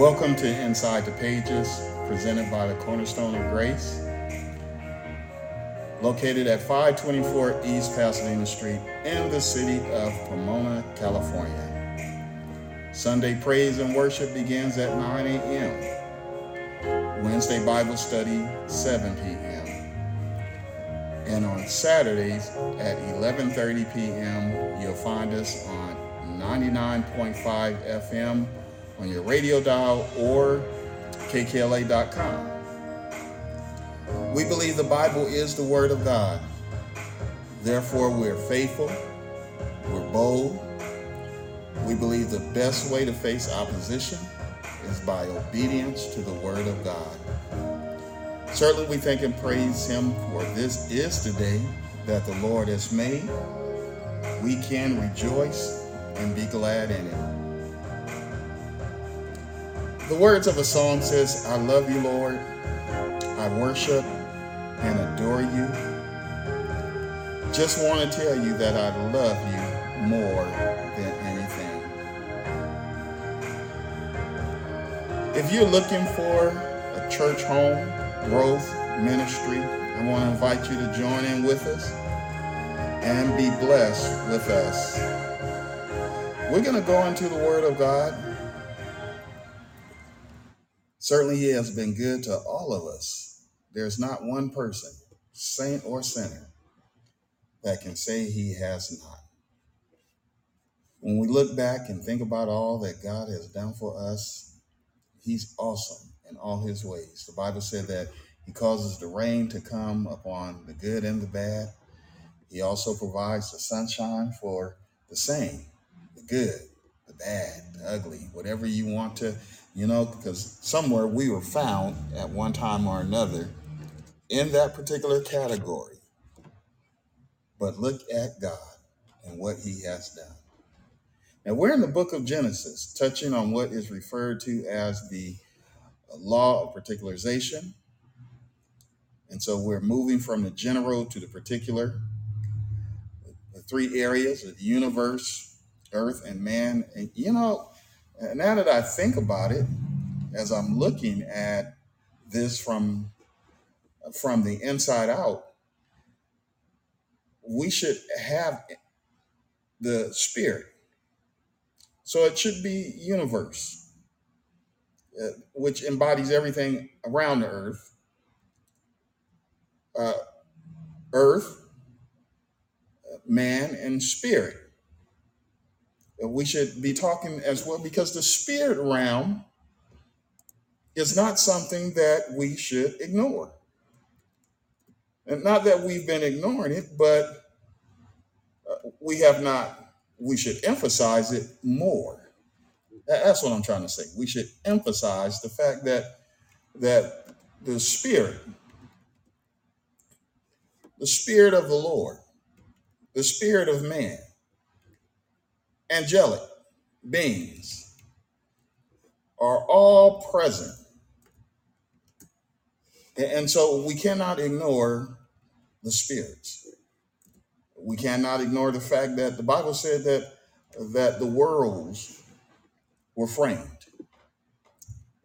Welcome to Inside the Pages, presented by the Cornerstone of Grace, located at 524 East Pasadena Street in the city of Pomona, California. Sunday praise and worship begins at 9 a.m. Wednesday Bible study 7 p.m. And on Saturdays at 11:30 p.m., you'll find us on 99.5 FM on your radio dial or kkla.com. We believe the Bible is the Word of God. Therefore, we're faithful, we're bold. We believe the best way to face opposition is by obedience to the Word of God. Certainly, we thank and praise Him for this is the day that the Lord has made. We can rejoice and be glad in it. The words of a song says, I love you, Lord. I worship and adore you. Just want to tell you that I love you more than anything. If you're looking for a church home, growth, ministry, I want to invite you to join in with us and be blessed with us. We're going to go into the Word of God. Certainly, He has been good to all of us. There's not one person, saint or sinner, that can say He has not. When we look back and think about all that God has done for us, He's awesome in all His ways. The Bible said that He causes the rain to come upon the good and the bad. He also provides the sunshine for the same, the good, the bad, the ugly, whatever you want to, you know, because somewhere we were found at one time or another in that particular category. But look at God and what He has done. Now, we're in the book of Genesis, touching on what is referred to as the law of particularization. And so we're moving from the general to the particular, the three areas of the universe, earth, and man. And you know, now that I think about it, as I'm looking at this from from the inside out, we should have the spirit. So it should be universe, uh, which embodies everything around the earth, uh, earth, man, and spirit. We should be talking as well because the spirit realm is not something that we should ignore. And not that we've been ignoring it, but uh, we have not, we should emphasize it more. That's what I'm trying to say. We should emphasize the fact that that the spirit, the spirit of the Lord, the spirit of man, angelic beings are all present. And so we cannot ignore the spirits. We cannot ignore the fact that the Bible said that that the worlds were framed.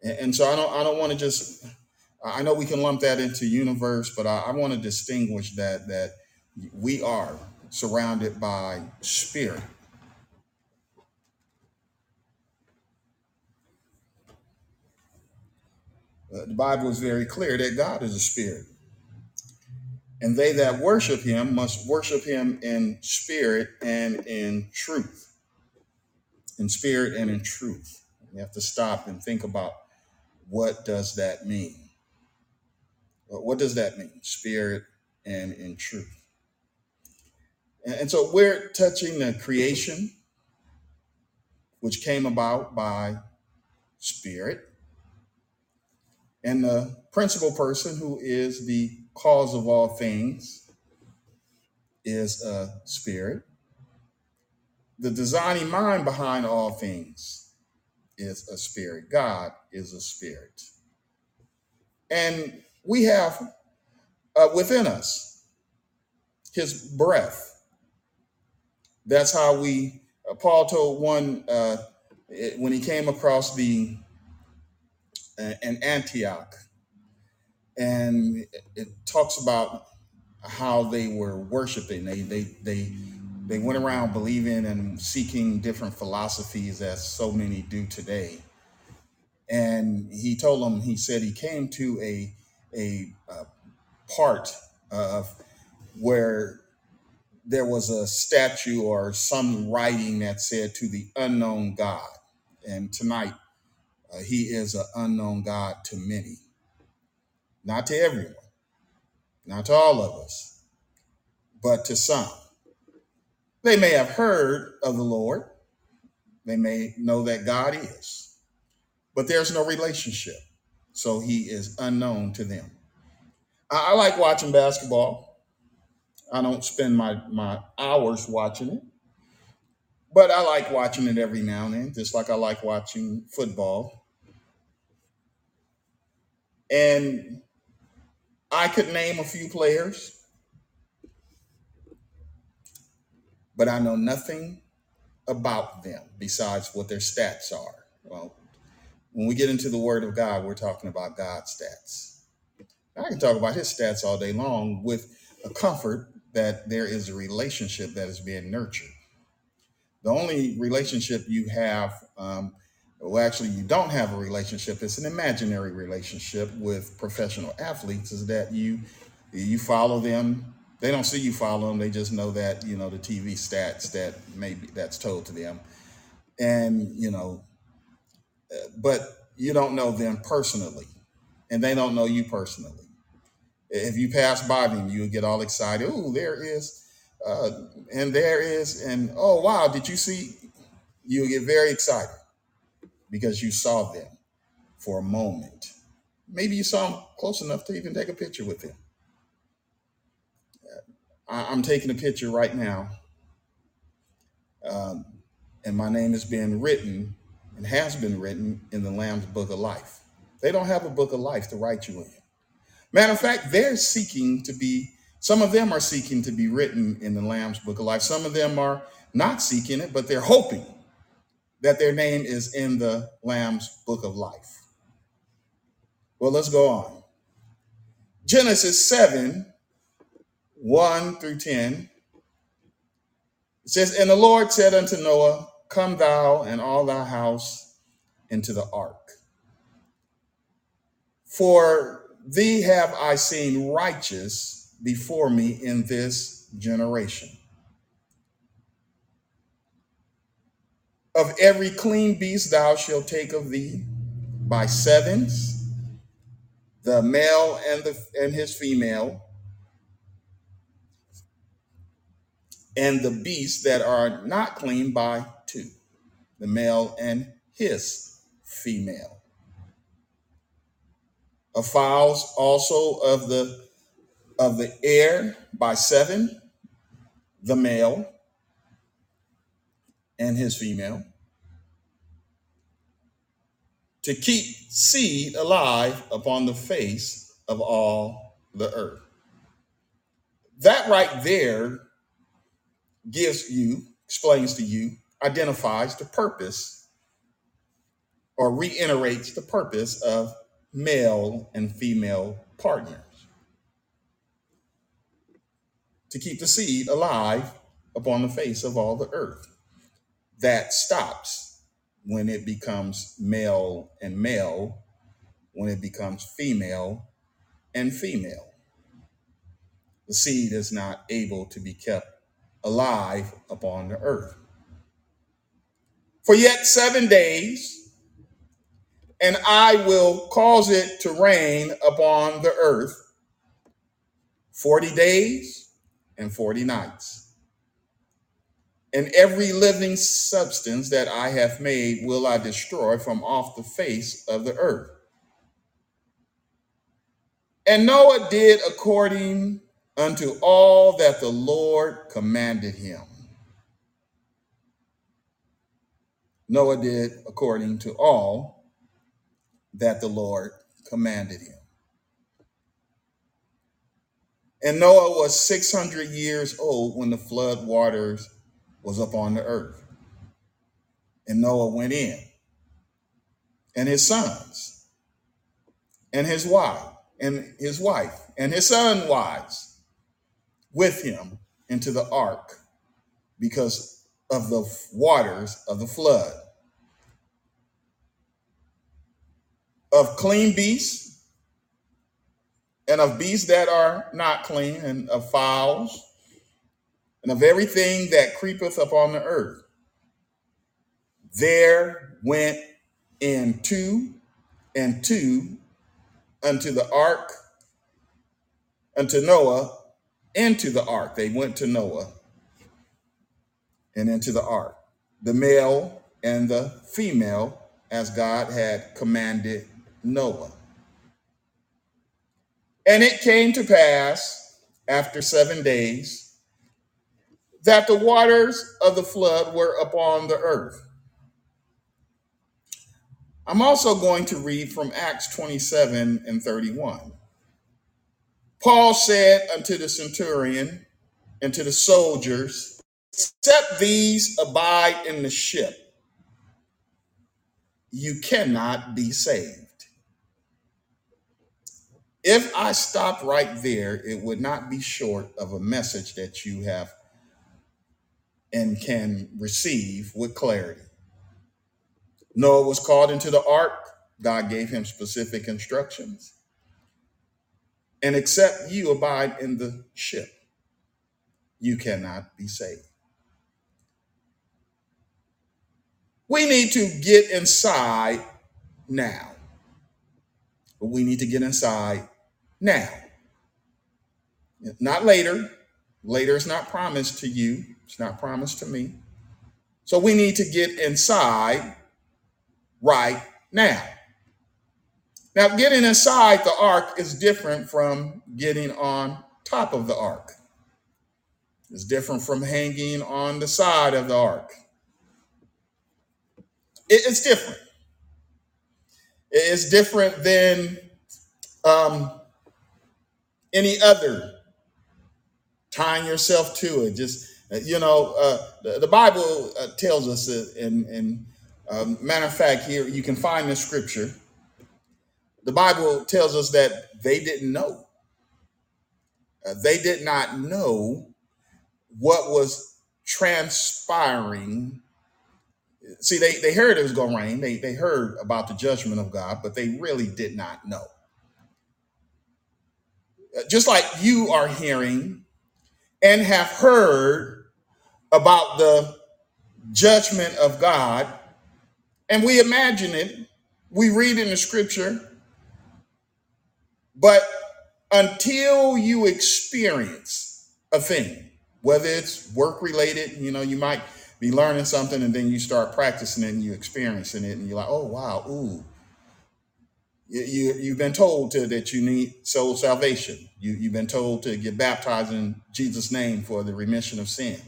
And so I don't I don't want to just I know we can lump that into universe, but I, I want to distinguish that that we are surrounded by spirit. Uh, the Bible is very clear that God is a spirit, and they that worship Him must worship Him in spirit and in truth. In spirit and in truth. We have to stop and think about what does that mean. What does that mean? Spirit and in truth. And so we're touching the creation, which came about by spirit, and the principal person who is the cause of all things is a spirit. The designing mind behind all things is a spirit. God is a spirit. And we have uh, within us his breath. That's how we, uh, Paul told one uh, it- when he came across the uh, in Antioch, and it talks about how they were worshiping. They they they they went around believing and seeking different philosophies, as so many do today. And he told them, he said he came to a a, uh part of where there was a statue or some writing that said to the unknown God. And tonight, uh, he is an unknown God to many, not to everyone, not to all of us, but to some. They may have heard of the Lord, they may know that God is, but there's no relationship. So he is unknown to them. I, I like watching basketball. I don't spend my, my hours watching it, but I like watching it every now and then, just like I like watching football. And I could name a few players, but I know nothing about them besides what their stats are. Well, when we get into the Word of God, we're talking about God's stats. I can talk about his stats all day long with a comfort that there is a relationship that is being nurtured. The only relationship you have, um, well, actually, you don't have a relationship. It's an imaginary relationship with professional athletes. Is that you you follow them? They don't see you follow them. They just know that you know the TV stats that maybe that's told to them, and you know, uh, but you don't know them personally, and they don't know you personally. If you pass by them, you get all excited. Oh, there is, uh, and there is, and oh wow, did you see? You get very excited because you saw them for a moment. Maybe you saw them close enough to even take a picture with them. I'm taking a picture right now, um, and my name is being written and has been written in the Lamb's Book of Life. They don't have a book of life to write you in. Matter of fact, they're seeking to be, some of them are seeking to be written in the Lamb's Book of Life. Some of them are not seeking it, but they're hoping that their name is in the Lamb's Book of Life. Well, let's go on. Genesis 7 1 through 10. It says, And the Lord said unto Noah, Come thou and all thy house into the ark. For thee have I seen righteous before me in this generation. Of every clean beast thou shalt take of thee by sevens, the male and the and his female, and the beasts that are not clean by two, the male and his female. Of fowls also of the of the air by seven, the male and his female, to keep seed alive upon the face of all the earth. That right there gives you, explains to you, identifies the purpose or reiterates the purpose of male and female partners to keep the seed alive upon the face of all the earth. That stops when it becomes male and male, when it becomes female and female. The seed is not able to be kept alive upon the earth. For yet seven days, and I will cause it to rain upon the earth 40 days and 40 nights. And every living substance that I have made will I destroy from off the face of the earth. And Noah did according unto all that the Lord commanded him. Noah did according to all that the Lord commanded him. And Noah was 600 years old when the flood waters was upon the earth. And Noah went in, and his sons, and his wife, and his wife, and his son wives with him into the ark because of the waters of the flood. Of clean beasts and of beasts that are not clean, and of fowls, and of everything that creepeth upon the earth. There went in two and two unto the ark, unto Noah, into the ark. They went to Noah and into the ark, the male and the female, as God had commanded Noah. And it came to pass after seven days that the waters of the flood were upon the earth. I'm also going to read from Acts 27 and 31. Paul said unto the centurion and to the soldiers, Except these abide in the ship, you cannot be saved. If I stopped right there, it would not be short of a message that you have and can receive with clarity. Noah was called into the ark. God gave him specific instructions. And except you abide in the ship, you cannot be saved. We need to get inside now. But we need to get inside now. Not later. Later is not promised to you, it's not promised to me. So we need to get inside right now. Now, getting inside the ark is different from getting on top of the ark. It's different from hanging on the side of the ark. It's different. It's different than um, any other tying yourself to it. Just you know, uh, the, the Bible uh, tells us, uh, in, in um, matter of fact, here you can find the scripture. The Bible tells us that they didn't know. Uh, they did not know what was transpiring. See, they, they heard it was going to rain. They, they heard about the judgment of God, but they really did not know. Uh, Just like you are hearing and have heard about the judgment of God, and we imagine it, we read in the scripture, but until you experience a thing, whether it's work related, you know, you might be learning something and then you start practicing it and you experiencing it and you're like, oh wow, ooh, you, you you've been told to, that you need soul salvation. You you've been told to get baptized in Jesus' name for the remission of sin.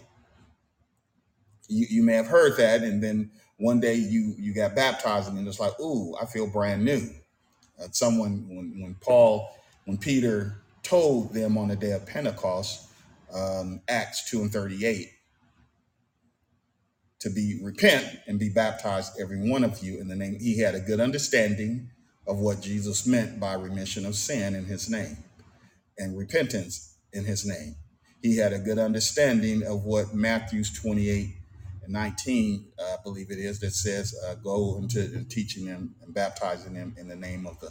You you may have heard that, and then one day you you got baptized and it's like, ooh, I feel brand new. Uh, someone when when Paul when Peter told them on the day of Pentecost, um, Acts two and thirty eight, to be repent and be baptized every one of you in the name. He had a good understanding of what Jesus meant by remission of sin in His name and repentance in His name. He had a good understanding of what Matthew's twenty eight and 19, uh, I believe it is, that says, uh, Go into and teaching them and baptizing them in the name of the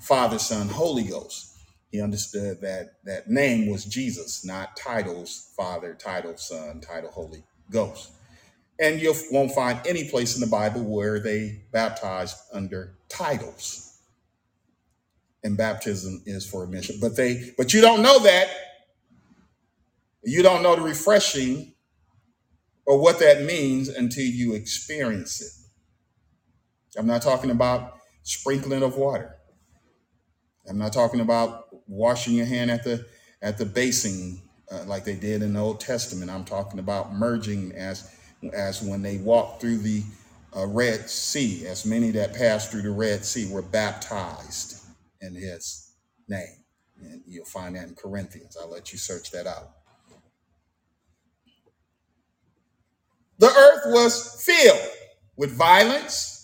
Father, Son, Holy Ghost. He understood that that name was Jesus, not titles, Father, title, Son, title, Holy Ghost. And you won't find any place in the Bible where they baptized under titles. And baptism is for remission. But they but you don't know that. You don't know the refreshing or what that means until you experience it. I'm not talking about sprinkling of water. I'm not talking about washing your hand at the at the basin uh, like they did in the Old Testament. I'm talking about merging as as when they walked through the uh, Red Sea, as many that passed through the Red Sea were baptized in His name. And you'll find that in Corinthians. I'll let you search that out. The earth was filled with violence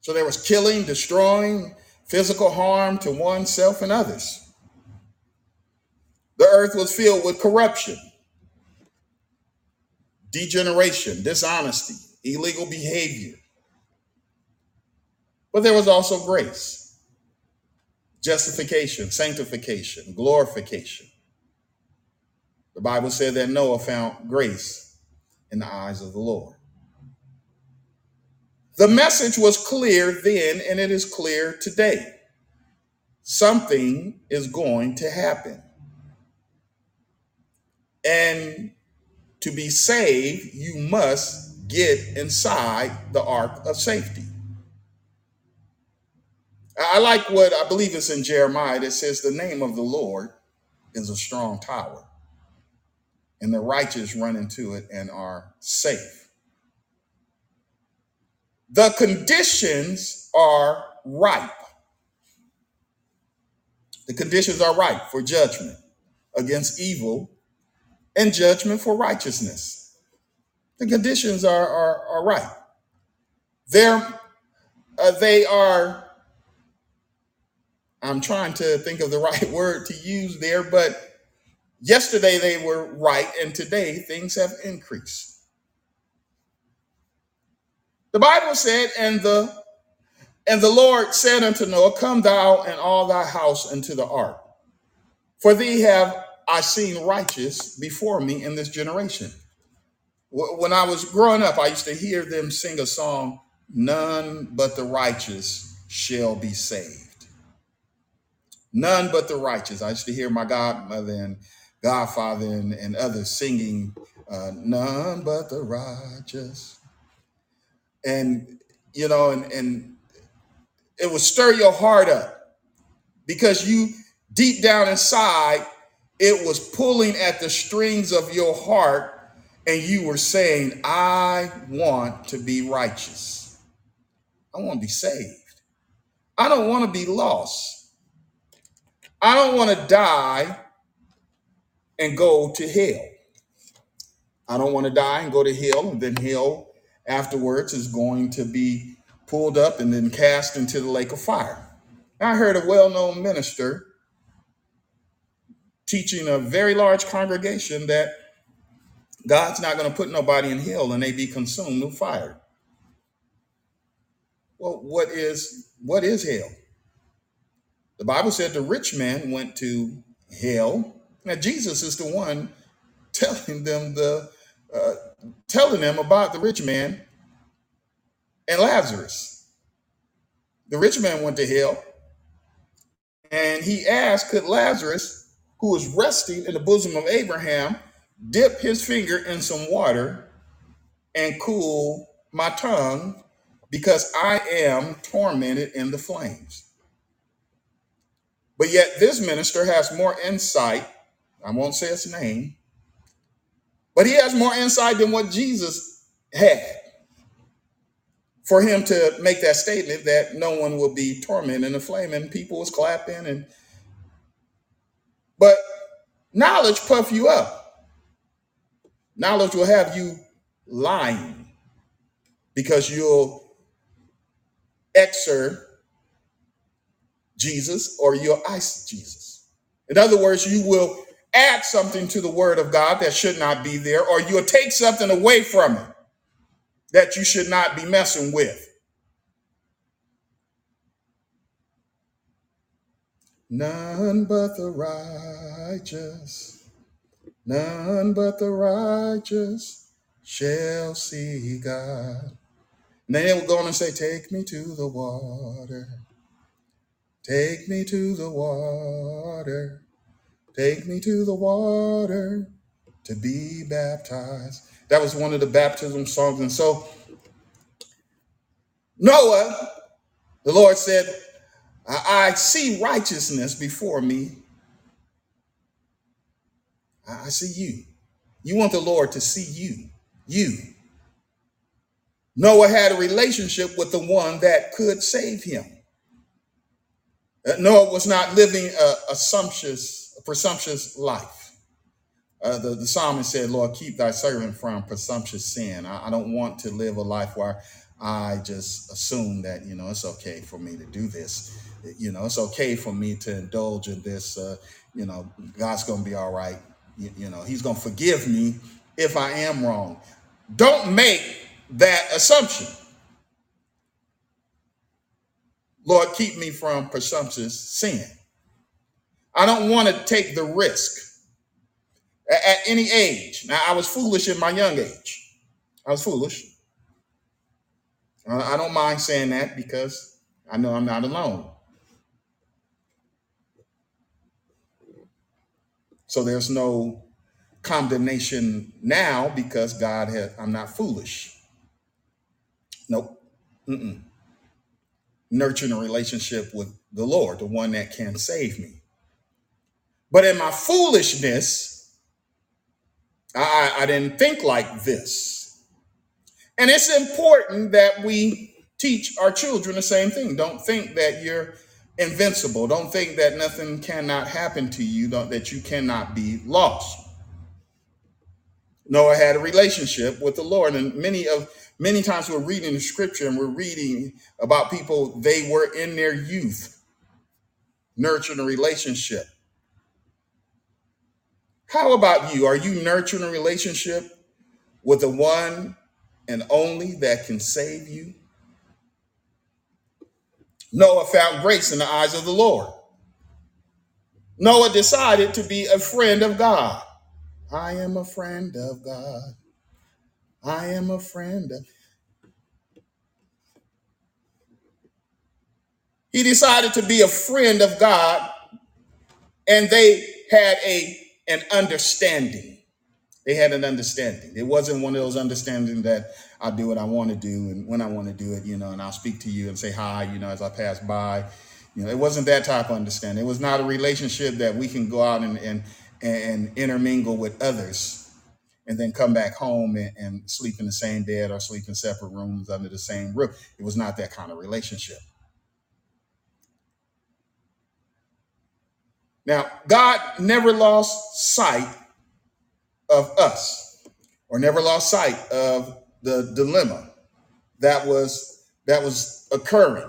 So there was killing, destroying, physical harm to oneself and others. The earth was filled with corruption, degeneration, dishonesty, illegal behavior. But there was also grace, justification, sanctification, glorification. The Bible said that Noah found grace in the eyes of the Lord. The message was clear then, and it is clear today. Something is going to happen. And to be saved, you must get inside the ark of safety. I like what I believe is in Jeremiah that says, The name of the Lord is a strong tower, and the righteous run into it and are safe. The conditions are ripe. The conditions are ripe for judgment against evil and judgment for righteousness. The conditions are, are, are ripe. They're, uh, they are, I'm trying to think of the right word to use there, but yesterday they were right, and today things have increased. The Bible said, and the and the Lord said unto Noah, Come thou and all thy house into the ark, for thee have I seen righteous before me in this generation. Wh- When I was growing up, I used to hear them sing a song, None but the righteous shall be saved. None but the righteous. I used to hear my godmother and godfather and, and others singing, uh, None but the righteous. And, you know, and, and it would stir your heart up because you, deep down inside, it was pulling at the strings of your heart and you were saying, I want to be righteous. I want to be saved. I don't want to be lost. I don't want to die and go to hell. I don't want to die and go to hell, and then hell afterwards is going to be pulled up and then cast into the lake of fire. I heard a well known minister teaching a very large congregation that God's not going to put nobody in hell and they be consumed with fire. Well, what is what is hell? The Bible said the rich man went to hell. Now Jesus is the one telling them the uh, telling them about the rich man and Lazarus. The rich man went to hell and he asked, could Lazarus, who was resting in the bosom of Abraham, dip his finger in some water and cool my tongue because I am tormented in the flames. But yet, this minister has more insight. I won't say his name, but he has more insight than what Jesus had for him to make that statement that no one will be tormented in the flame. And people was clapping, and but knowledge puff you up. Knowledge will have you lying because you'll exert Jesus or you'll ice Jesus. In other words, you will add something to the word of God that should not be there, or you'll take something away from it that you should not be messing with. None but the righteous, none but the righteous shall see God. And then they will go on and say, Take me to the water, take me to the water, take me to the water to be baptized. That was one of the baptism songs. And so Noah, the Lord said, I, I see righteousness before me. I I see you. You want the Lord to see you. You. Noah had a relationship with the one that could save him. Uh, Noah was not living a, a sumptuous, presumptuous life. Uh, the, the psalmist said, Lord, keep thy servant from presumptuous sin. I, I don't want to live a life where I just assume that you know it's okay for me to do this. You know, it's okay for me to indulge in this. Uh, you know, God's going to be all right. You, you know, He's going to forgive me if I am wrong. Don't make that assumption. Lord, keep me from presumptuous sin. I don't want to take the risk at any age. Now, I was foolish in my young age. I was foolish. I I don't mind saying that because I know I'm not alone. So there's no condemnation now because God has, I'm not foolish. Nope. Mm-mm. Nurturing a relationship with the Lord, the one that can save me. But in my foolishness, I, I didn't think like this. And it's important that we teach our children the same thing. Don't think that you're invincible. Don't think that nothing cannot happen to you, that you cannot be lost. Noah had a relationship with the Lord, and many of many times we're reading the scripture and we're reading about people they were in their youth nurturing a relationship. How about you? Are you nurturing a relationship with the one and only that can save you? Noah found grace in the eyes of the Lord. Noah decided to be a friend of God. I am a friend of God. I am a friend of. He decided to be a friend of God, and they had a an understanding. They had an understanding. It wasn't one of those understanding that I do what I want to do and when I want to do it, you know, and I'll speak to you and say hi, you know, as I pass by. You know, it wasn't that type of understanding. It was not a relationship that we can go out and and, and intermingle with others and then come back home and, and sleep in the same bed or sleep in separate rooms under the same roof. It was not that kind of relationship. Now, God never lost sight of us or never lost sight of the dilemma that was that was occurring.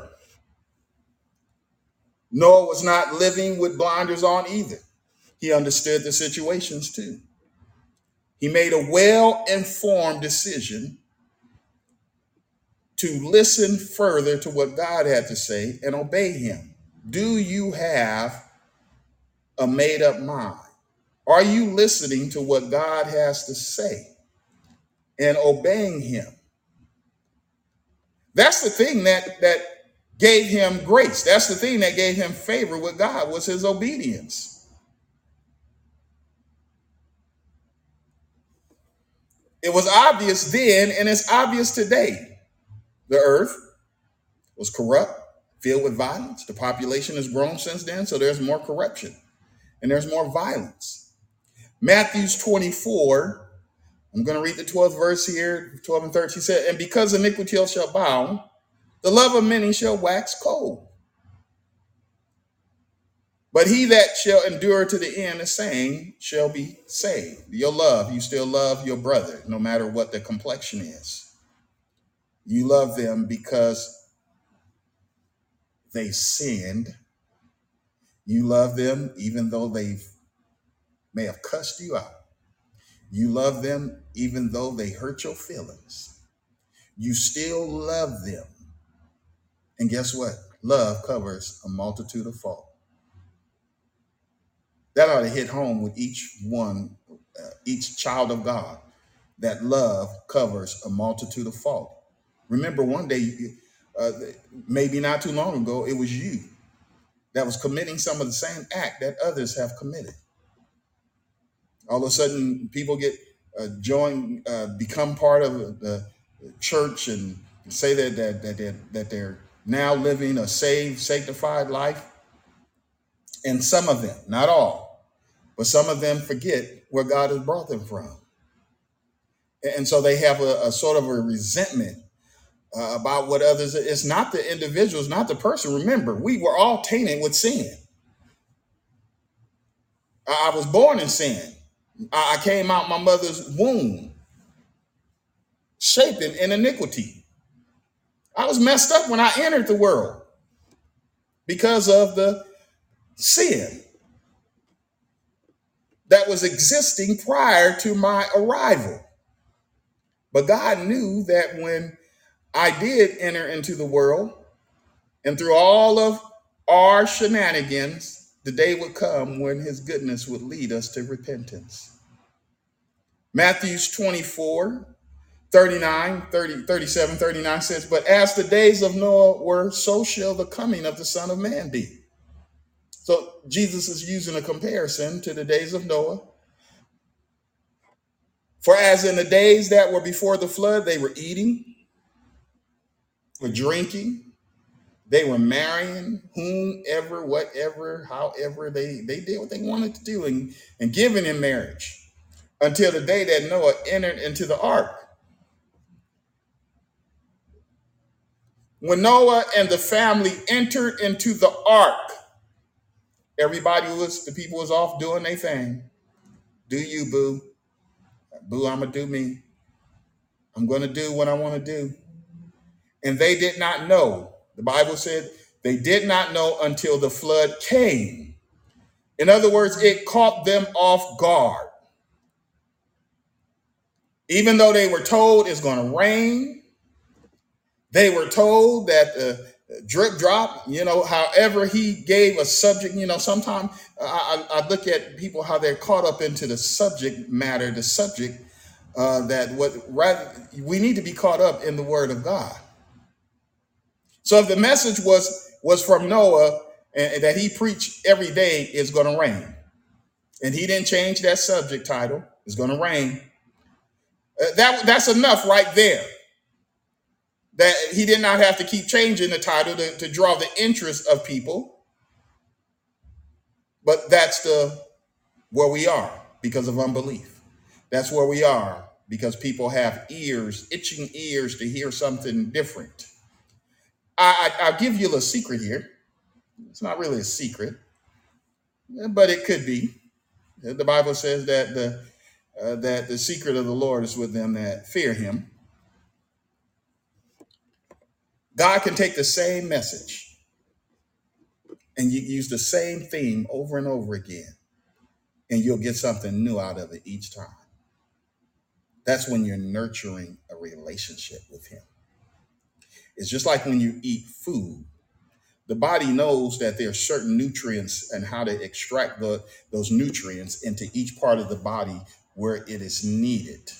Noah was not living with blinders on either. He understood the situations too. He made a well-informed decision to listen further to what God had to say and obey him. Do you have a made-up mind? Are you listening to what God has to say and obeying him? That's the thing that that gave him grace. That's the thing that gave him favor with God was his obedience. It was obvious then and it's obvious today. The earth was corrupt, filled with violence. The population has grown since then, so there's more corruption and there's more violence. Matthew's 24, I'm going to read the 12th verse here, 12 and 13 said, And because iniquity shall abound, the love of many shall wax cold. But he that shall endure to the end, the same shall be saved. Your love, you still love your brother, no matter what the complexion is. You love them because they sinned. You love them even though they may have cussed you out. You love them even though they hurt your feelings. You still love them. And guess what? Love covers a multitude of faults. That ought to hit home with each one, uh, each child of God, that love covers a multitude of fault. Remember, one day, uh, maybe not too long ago, it was you that was committing some of the same act that others have committed. All of a sudden, people get uh, join, uh, become part of the church, and say that that that they're, that they're now living a saved, sanctified life. And some of them, not all, but some of them forget where God has brought them from. And so they have a, a sort of a resentment uh, about what others. It's not the individual, it's not the person. Remember, we were all tainted with sin. I, I was born in sin. I, I came out my mother's womb, shaping in iniquity. I was messed up when I entered the world because of the sin that was existing prior to my arrival. But God knew that when I did enter into the world, and through all of our shenanigans, the day would come when his goodness would lead us to repentance. Matthews 24, 39, 30, 37, 39 says, But as the days of Noah were, so shall the coming of the Son of Man be. So Jesus is using a comparison to the days of Noah. For as in the days that were before the flood, they were eating, were drinking, they were marrying whomever, whatever, however they, they did what they wanted to do and, and giving in marriage until the day that Noah entered into the ark. When Noah and the family entered into the ark, everybody was, the people was off doing their thing. Do you, boo? Boo, I'm going to do me. I'm going to do what I want to do. And they did not know. The Bible said they did not know until the flood came. In other words, it caught them off guard. Even though they were told it's going to rain, they were told that the drip drop, you know, however he gave a subject, you know, sometimes I, I look at people how they're caught up into the subject matter, the subject uh, that what rather we need to be caught up in the word of God. So if the message was was from Noah and, and that he preached every day is going to rain, and he didn't change that subject title, it's going to rain. uh, that that's enough right there. That he did not have to keep changing the title to, to draw the interest of people, but that's the where we are because of unbelief. That's where we are because people have ears, itching ears to hear something different. I, I, I'll give you a little secret here. It's not really a secret, but it could be. The Bible says that the uh, that the secret of the Lord is with them that fear Him. God can take the same message and you use the same theme over and over again, and you'll get something new out of it each time. That's when you're nurturing a relationship with Him. It's just like when you eat food. The body knows that there are certain nutrients and how to extract the, those nutrients into each part of the body where it is needed.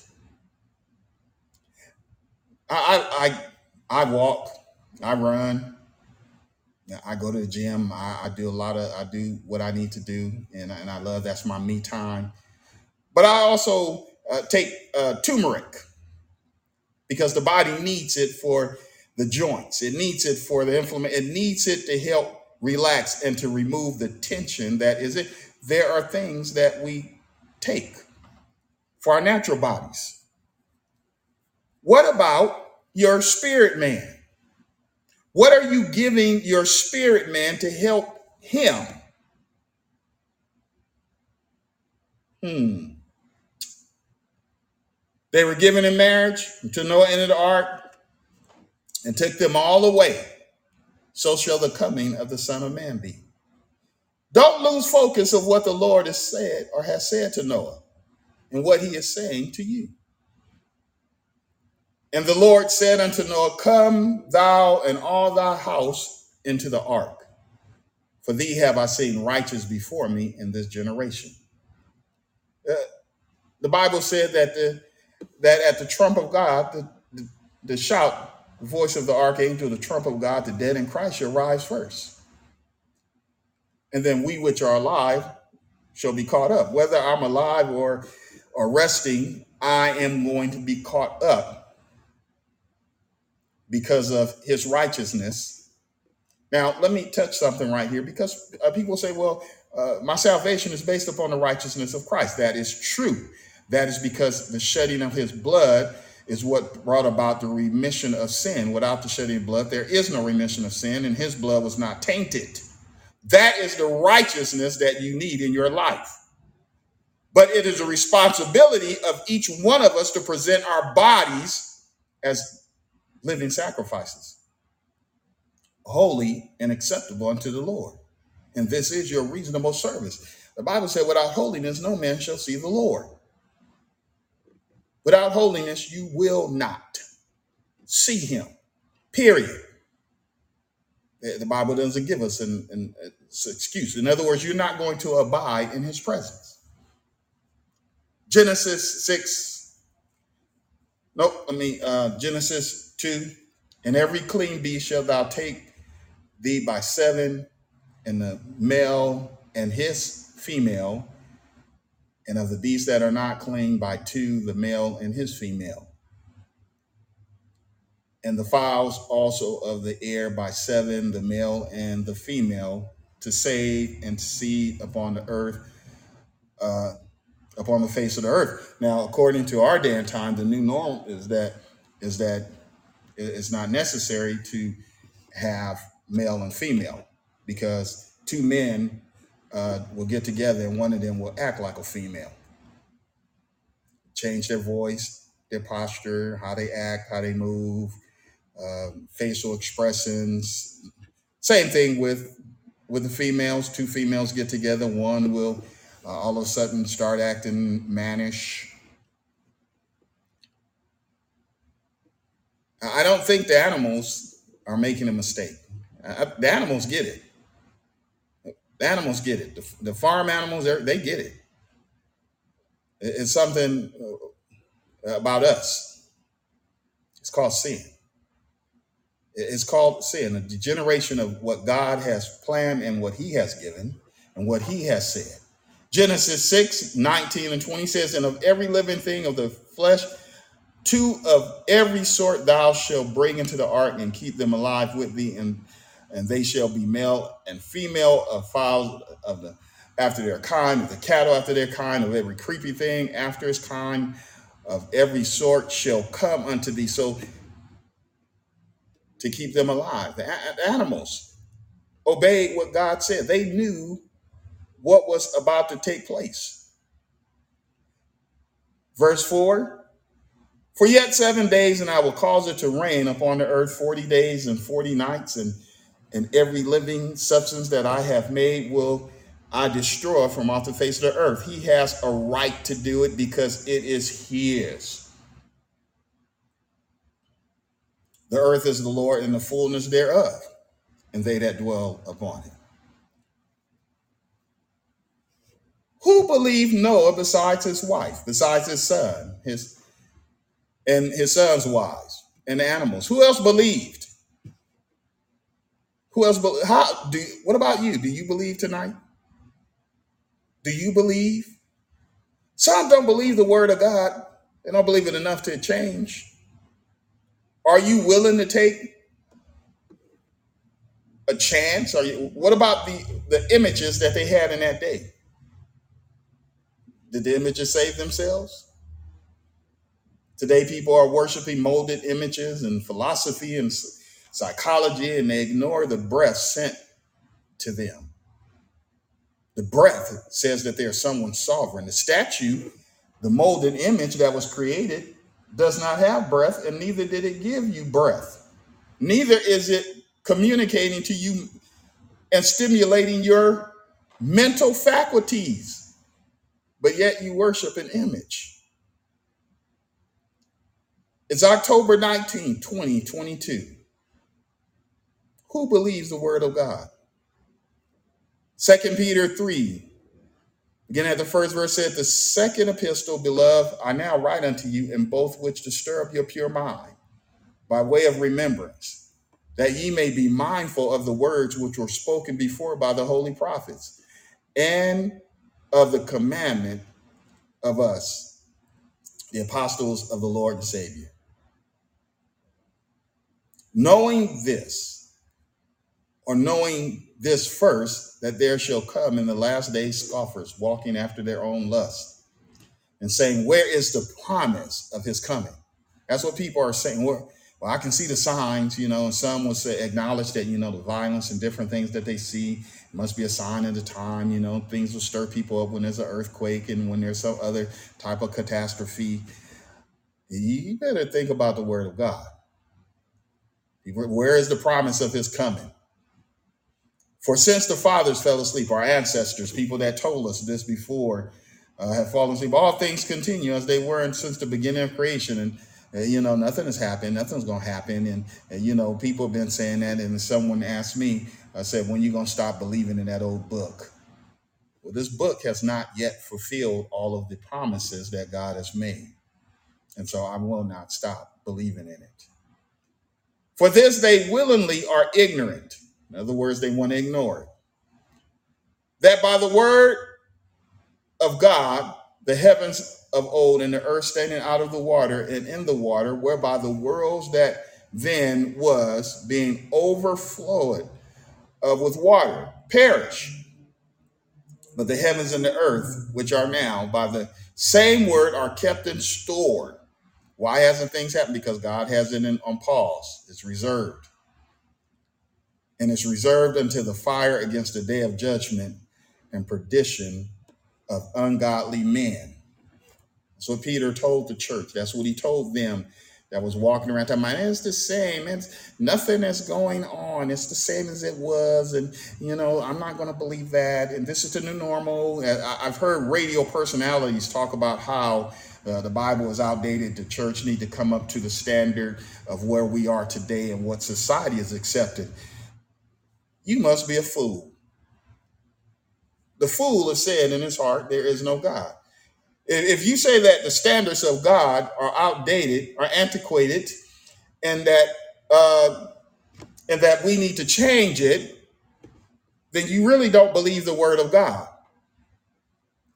I I I, I walk, I run, I go to the gym. I, I do a lot of I do what I need to do, and and I love that's my me time. But I also uh, take uh, turmeric because the body needs it for the joints. It needs it for the inflammation. It needs it to help relax and to remove the tension that is it. There are things that we take for our natural bodies. What about your spirit man? What are you giving your spirit man to help him? Hmm. They were given in marriage to Noah entered the ark and took them all away. So shall the coming of the Son of Man be. Don't lose focus of what the Lord has said or has said to Noah and what he is saying to you. And the Lord said unto Noah, Come thou and all thy house into the ark, for thee have I seen righteous before me in this generation. Uh, the Bible said that the that at the trump of God, the, the, the shout, the voice of the archangel, the trump of God, the dead in Christ shall rise first. And then we which are alive shall be caught up. Whether I'm alive or or resting, I am going to be caught up because of his righteousness. Now, let me touch something right here because uh, people say, well, uh, my salvation is based upon the righteousness of Christ. That is true. That is because the shedding of his blood is what brought about the remission of sin. Without the shedding of blood, there is no remission of sin, and his blood was not tainted. That is the righteousness that you need in your life. But it is a responsibility of each one of us to present our bodies as living sacrifices. holy and acceptable unto the Lord. And this is your reasonable service. The Bible said, without holiness, no man shall see the Lord. Without holiness, you will not see him. Period. The Bible doesn't give us an, an excuse. In other words, you're not going to abide in his presence. Genesis 6, nope, I mean, uh, Genesis 2, and every clean beast shall thou take thee by seven, and the male and his female, and of the beasts that are not clean by two, the male and his female, and the fowls also of the air by seven, the male and the female, to save and to seed upon the earth, uh, upon the face of the earth. Now, according to our day and time, the new norm is that is that it's not necessary to have male and female because two men uh, will get together and one of them will act like a female, change their voice, their posture, how they act, how they move, uh, facial expressions. Same thing with with the females. Two females get together. One will uh, all of a sudden start acting mannish. I I don't think the animals are making a mistake. Uh, the animals get it. The animals get it. The, the farm animals, they're- get it. It- It's something uh, about us. It's called sin. It's called sin, a degeneration of what God has planned and what He has given and what He has said. Genesis 6 19 and 20 says, And of every living thing of the flesh, two of every sort thou shalt bring into the ark and keep them alive with thee, and and they shall be male and female of fowls of the after their kind, of the cattle after their kind, of every creepy thing after its kind, of every sort shall come unto thee. So to keep them alive, the, a- the animals obeyed what God said. They knew what was about to take place. Verse 4 For yet seven days, and I will cause it to rain upon the earth 40 days and 40 nights, and, and every living substance that I have made will I destroy from off the face of the earth. He has a right to do it because it is His. The earth is the Lord and the fullness thereof, and they that dwell upon it. Who believed Noah besides his wife, besides his son, his and his son's wives and animals? Who else believed? Who else? Be, how do? What about you? Do you believe tonight? Do you believe? Some don't believe the word of God. They don't believe it enough to change. Are you willing to take a chance? Are you? What about the the images that they had in that day? Did the images save themselves? Today, people are worshiping molded images and philosophy and psychology, and they ignore the breath sent to them. The breath says that there's someone sovereign. The statue, the molded image that was created, does not have breath, and neither did it give you breath. Neither is it communicating to you and stimulating your mental faculties, but yet you worship an image. It's October 19, 2022. Who believes the word of God? Second Peter 3, Again, at the first verse said, The second epistle, beloved, I now write unto you in both which to stir up your pure mind by way of remembrance, that ye may be mindful of the words which were spoken before by the holy prophets, and of the commandment of us, the apostles of the Lord and Savior. Knowing this, or knowing this first, that there shall come in the last days scoffers walking after their own lust and saying, Where is the promise of his coming? That's what people are saying. Well, well, I can see the signs, you know, and some will say, acknowledge that, you know, the violence and different things that they see must be a sign of the time, you know, things will stir people up when there's an earthquake and when there's some other type of catastrophe. You better think about the word of God. Where is the promise of his coming? For since the fathers fell asleep, our ancestors, people that told us this before, uh, have fallen asleep, all things continue as they were since the beginning of creation. And, uh, you know, nothing has happened, nothing's going to happen. And, and, you know, people have been saying that. And someone asked me, I said, when you going to stop believing in that old book? Well, this book has not yet fulfilled all of the promises that God has made. And so I will not stop believing in it. For this they willingly are ignorant. In other words, they want to ignore it. That by the word of God, the heavens of old and the earth standing out of the water and in the water, whereby the worlds that then was being overflowed with water perish. But the heavens and the earth, which are now by the same word, are kept and stored. Why hasn't things happened? Because God has it in, on pause. It's reserved and is reserved until the fire against the day of judgment and perdition of ungodly men. That's what Peter told the church. That's what he told them that was walking around talking about it's the same. It's nothing that's going on. It's the same as it was. And you know, I'm not gonna believe that. And this is the new normal. I- I've heard radio personalities talk about how uh, the Bible is outdated. The church need to come up to the standard of where we are today and what society is accepted. You must be a fool. The fool has said in his heart, There is no God. If if you say that the standards of God are outdated, are antiquated, and that uh, and that we need to change it, then you really don't believe the word of God.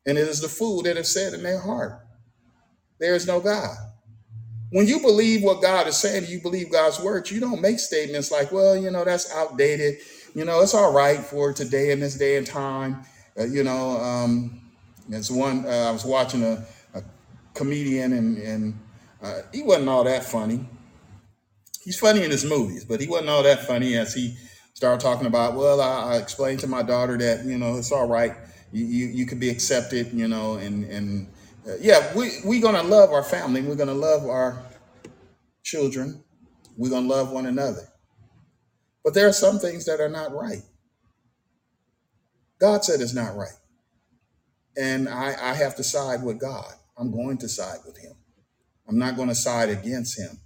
And it is the fool that has said in their heart, There is no God. When you believe what God is saying, you believe God's word, you don't make statements like, well, you know, that's outdated. You know, it's all right for today in this day and time. Uh, you know, um, there's one, uh, I was watching a, a comedian and, and uh, he wasn't all that funny. He's funny in his movies, but he wasn't all that funny as he started talking about, well, I, I explained to my daughter that, you know, it's all right. You, you, you could be accepted, you know, and, and uh, yeah, we, we're going to love our family. We're going to love our children. We're going to love one another. But there are some things that are not right. God said it's not right. And I, I have to side with God. I'm going to side with him. I'm not going to side against him.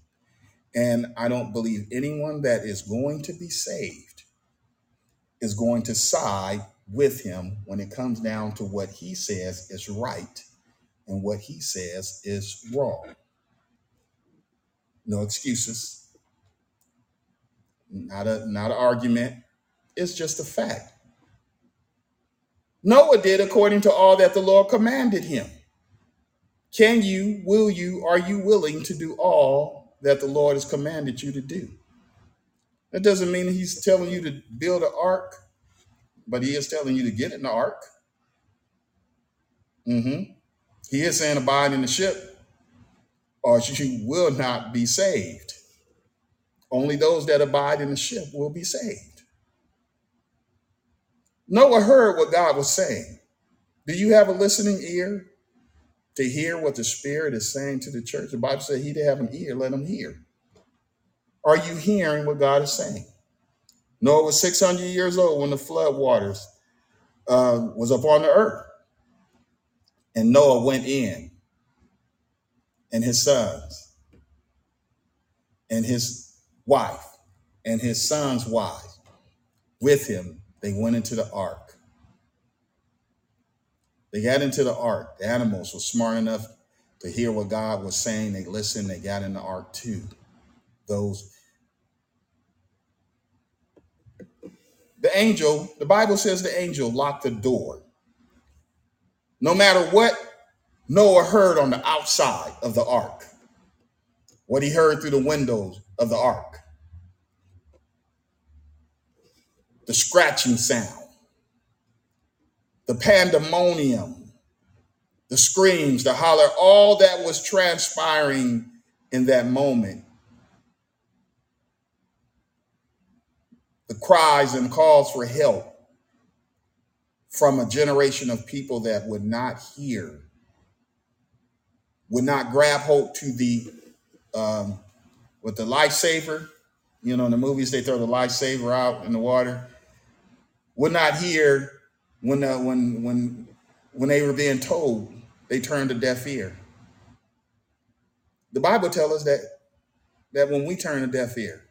And I don't believe anyone that is going to be saved is going to side with him when it comes down to what he says is right and what he says is wrong. No excuses, not a not an argument. It's just a fact. Noah did according to all that the Lord commanded him. Can you, will you, are you willing to do all that the Lord has commanded you to do? That doesn't mean he's telling you to build an ark, but he is telling you to get in the ark. Mm-hmm. He is saying abide in the ship, or you will not be saved. Only those that abide in the ship will be saved. Noah heard what God was saying. Do you have a listening ear to hear what the Spirit is saying to the church? The Bible says, He that have an ear, let him hear. Are you hearing what God is saying? Noah was 600 years old when the flood waters uh, was upon the earth. And Noah went in, and his sons, and his wife, and his son's wife with him. They went into the ark. They got into the ark. The animals were smart enough to hear what God was saying. They listened. They got in the ark too. Those, the angel, the Bible says the angel locked the door. No matter what Noah heard on the outside of the ark, what he heard through the windows of the ark, the scratching sound, the pandemonium, the screams, the holler, all that was transpiring in that moment, the cries and calls for help from a generation of people that would not hear, would not grab hold to the um, with the lifesaver. You know, in the movies they throw the lifesaver out in the water We're not here when uh, when when when they were being told. They turned a deaf ear. The Bible tells us that that when we turn a deaf ear,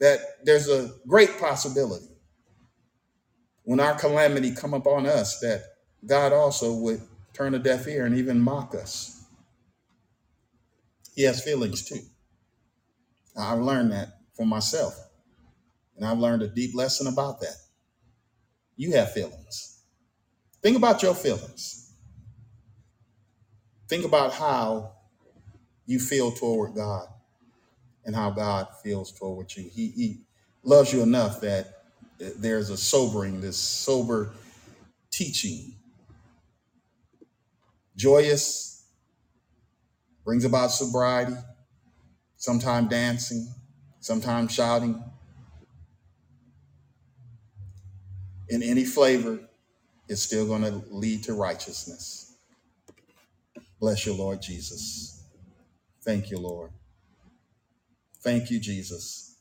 that there's a great possibility when our calamity come upon us that God also would turn a deaf ear and even mock us. He has feelings too. I've learned that for myself, and I've learned a deep lesson about that. You have feelings. Think about your feelings. Think about how you feel toward God and how God feels toward you. He, he loves you enough that there's a sobering, this sober teaching, joyous, brings about sobriety, sometimes dancing, sometimes shouting, in any flavor, it's still going to lead to righteousness. Bless you, Lord Jesus. Thank you, Lord. Thank you, Jesus.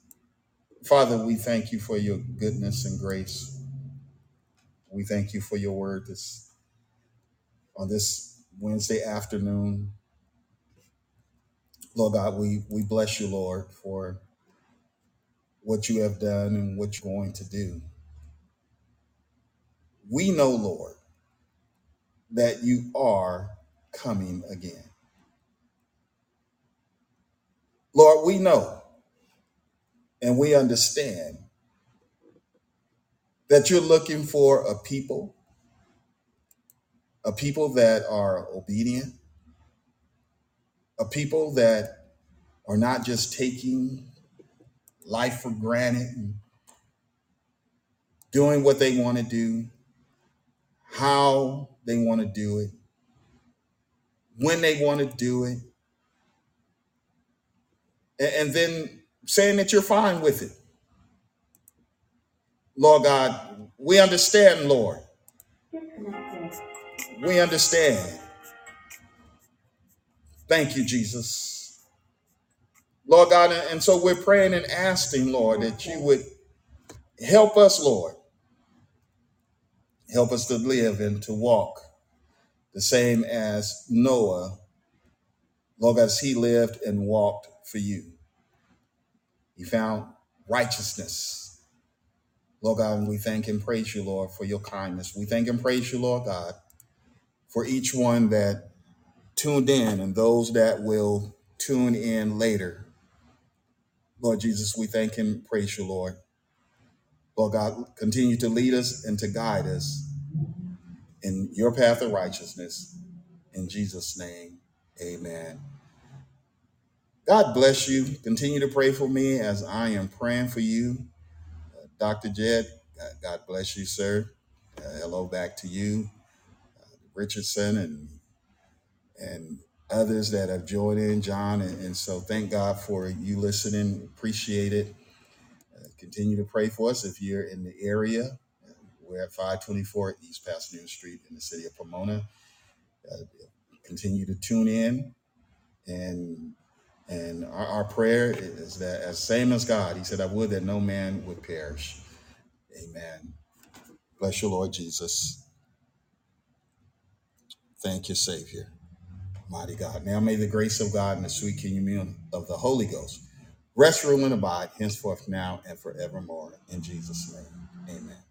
Father, we thank you for your goodness and grace. We thank you for your word this on this Wednesday afternoon. Lord God, we, we bless you, Lord, for what you have done and what you're going to do. We know, Lord, that you are coming again. Lord, we know and we understand that you're looking for a people, a people that are obedient, a people that are not just taking life for granted and doing what they want to do, how they want to do it, when they want to do it, and then saying that you're fine with it. Lord God, we understand, Lord. We understand. Thank you, Jesus. Lord God, and so we're praying and asking, Lord, that you would help us, Lord. Help us to live and to walk the same as Noah, Lord, as he lived and walked for you. He found righteousness. Lord God, and we thank and praise you, Lord, for your kindness. We thank and praise you, Lord God, for each one that tuned in and those that will tune in later. Lord Jesus, we thank and praise you, Lord. Lord God, continue to lead us and to guide us in your path of righteousness. In Jesus' name, amen. God bless you. Continue to pray for me as I am praying for you. Dr. Jed, God bless you, sir. Uh, hello back to you, Richardson, and and others that have joined in, John. And, and so thank God for you listening. Appreciate it. Uh, continue to pray for us if you're in the area. We're at 524 East Pasadena Street in the city of Pomona. Uh, continue to tune in and and our, our prayer is that as same as God, He said, "I would that no man would perish." Amen. Bless you, Lord Jesus. Thank you, Savior, mighty God. Now may the grace of God and the sweet communion of the Holy Ghost rest, rule, and abide henceforth, now, and forevermore. In Jesus' name, Amen.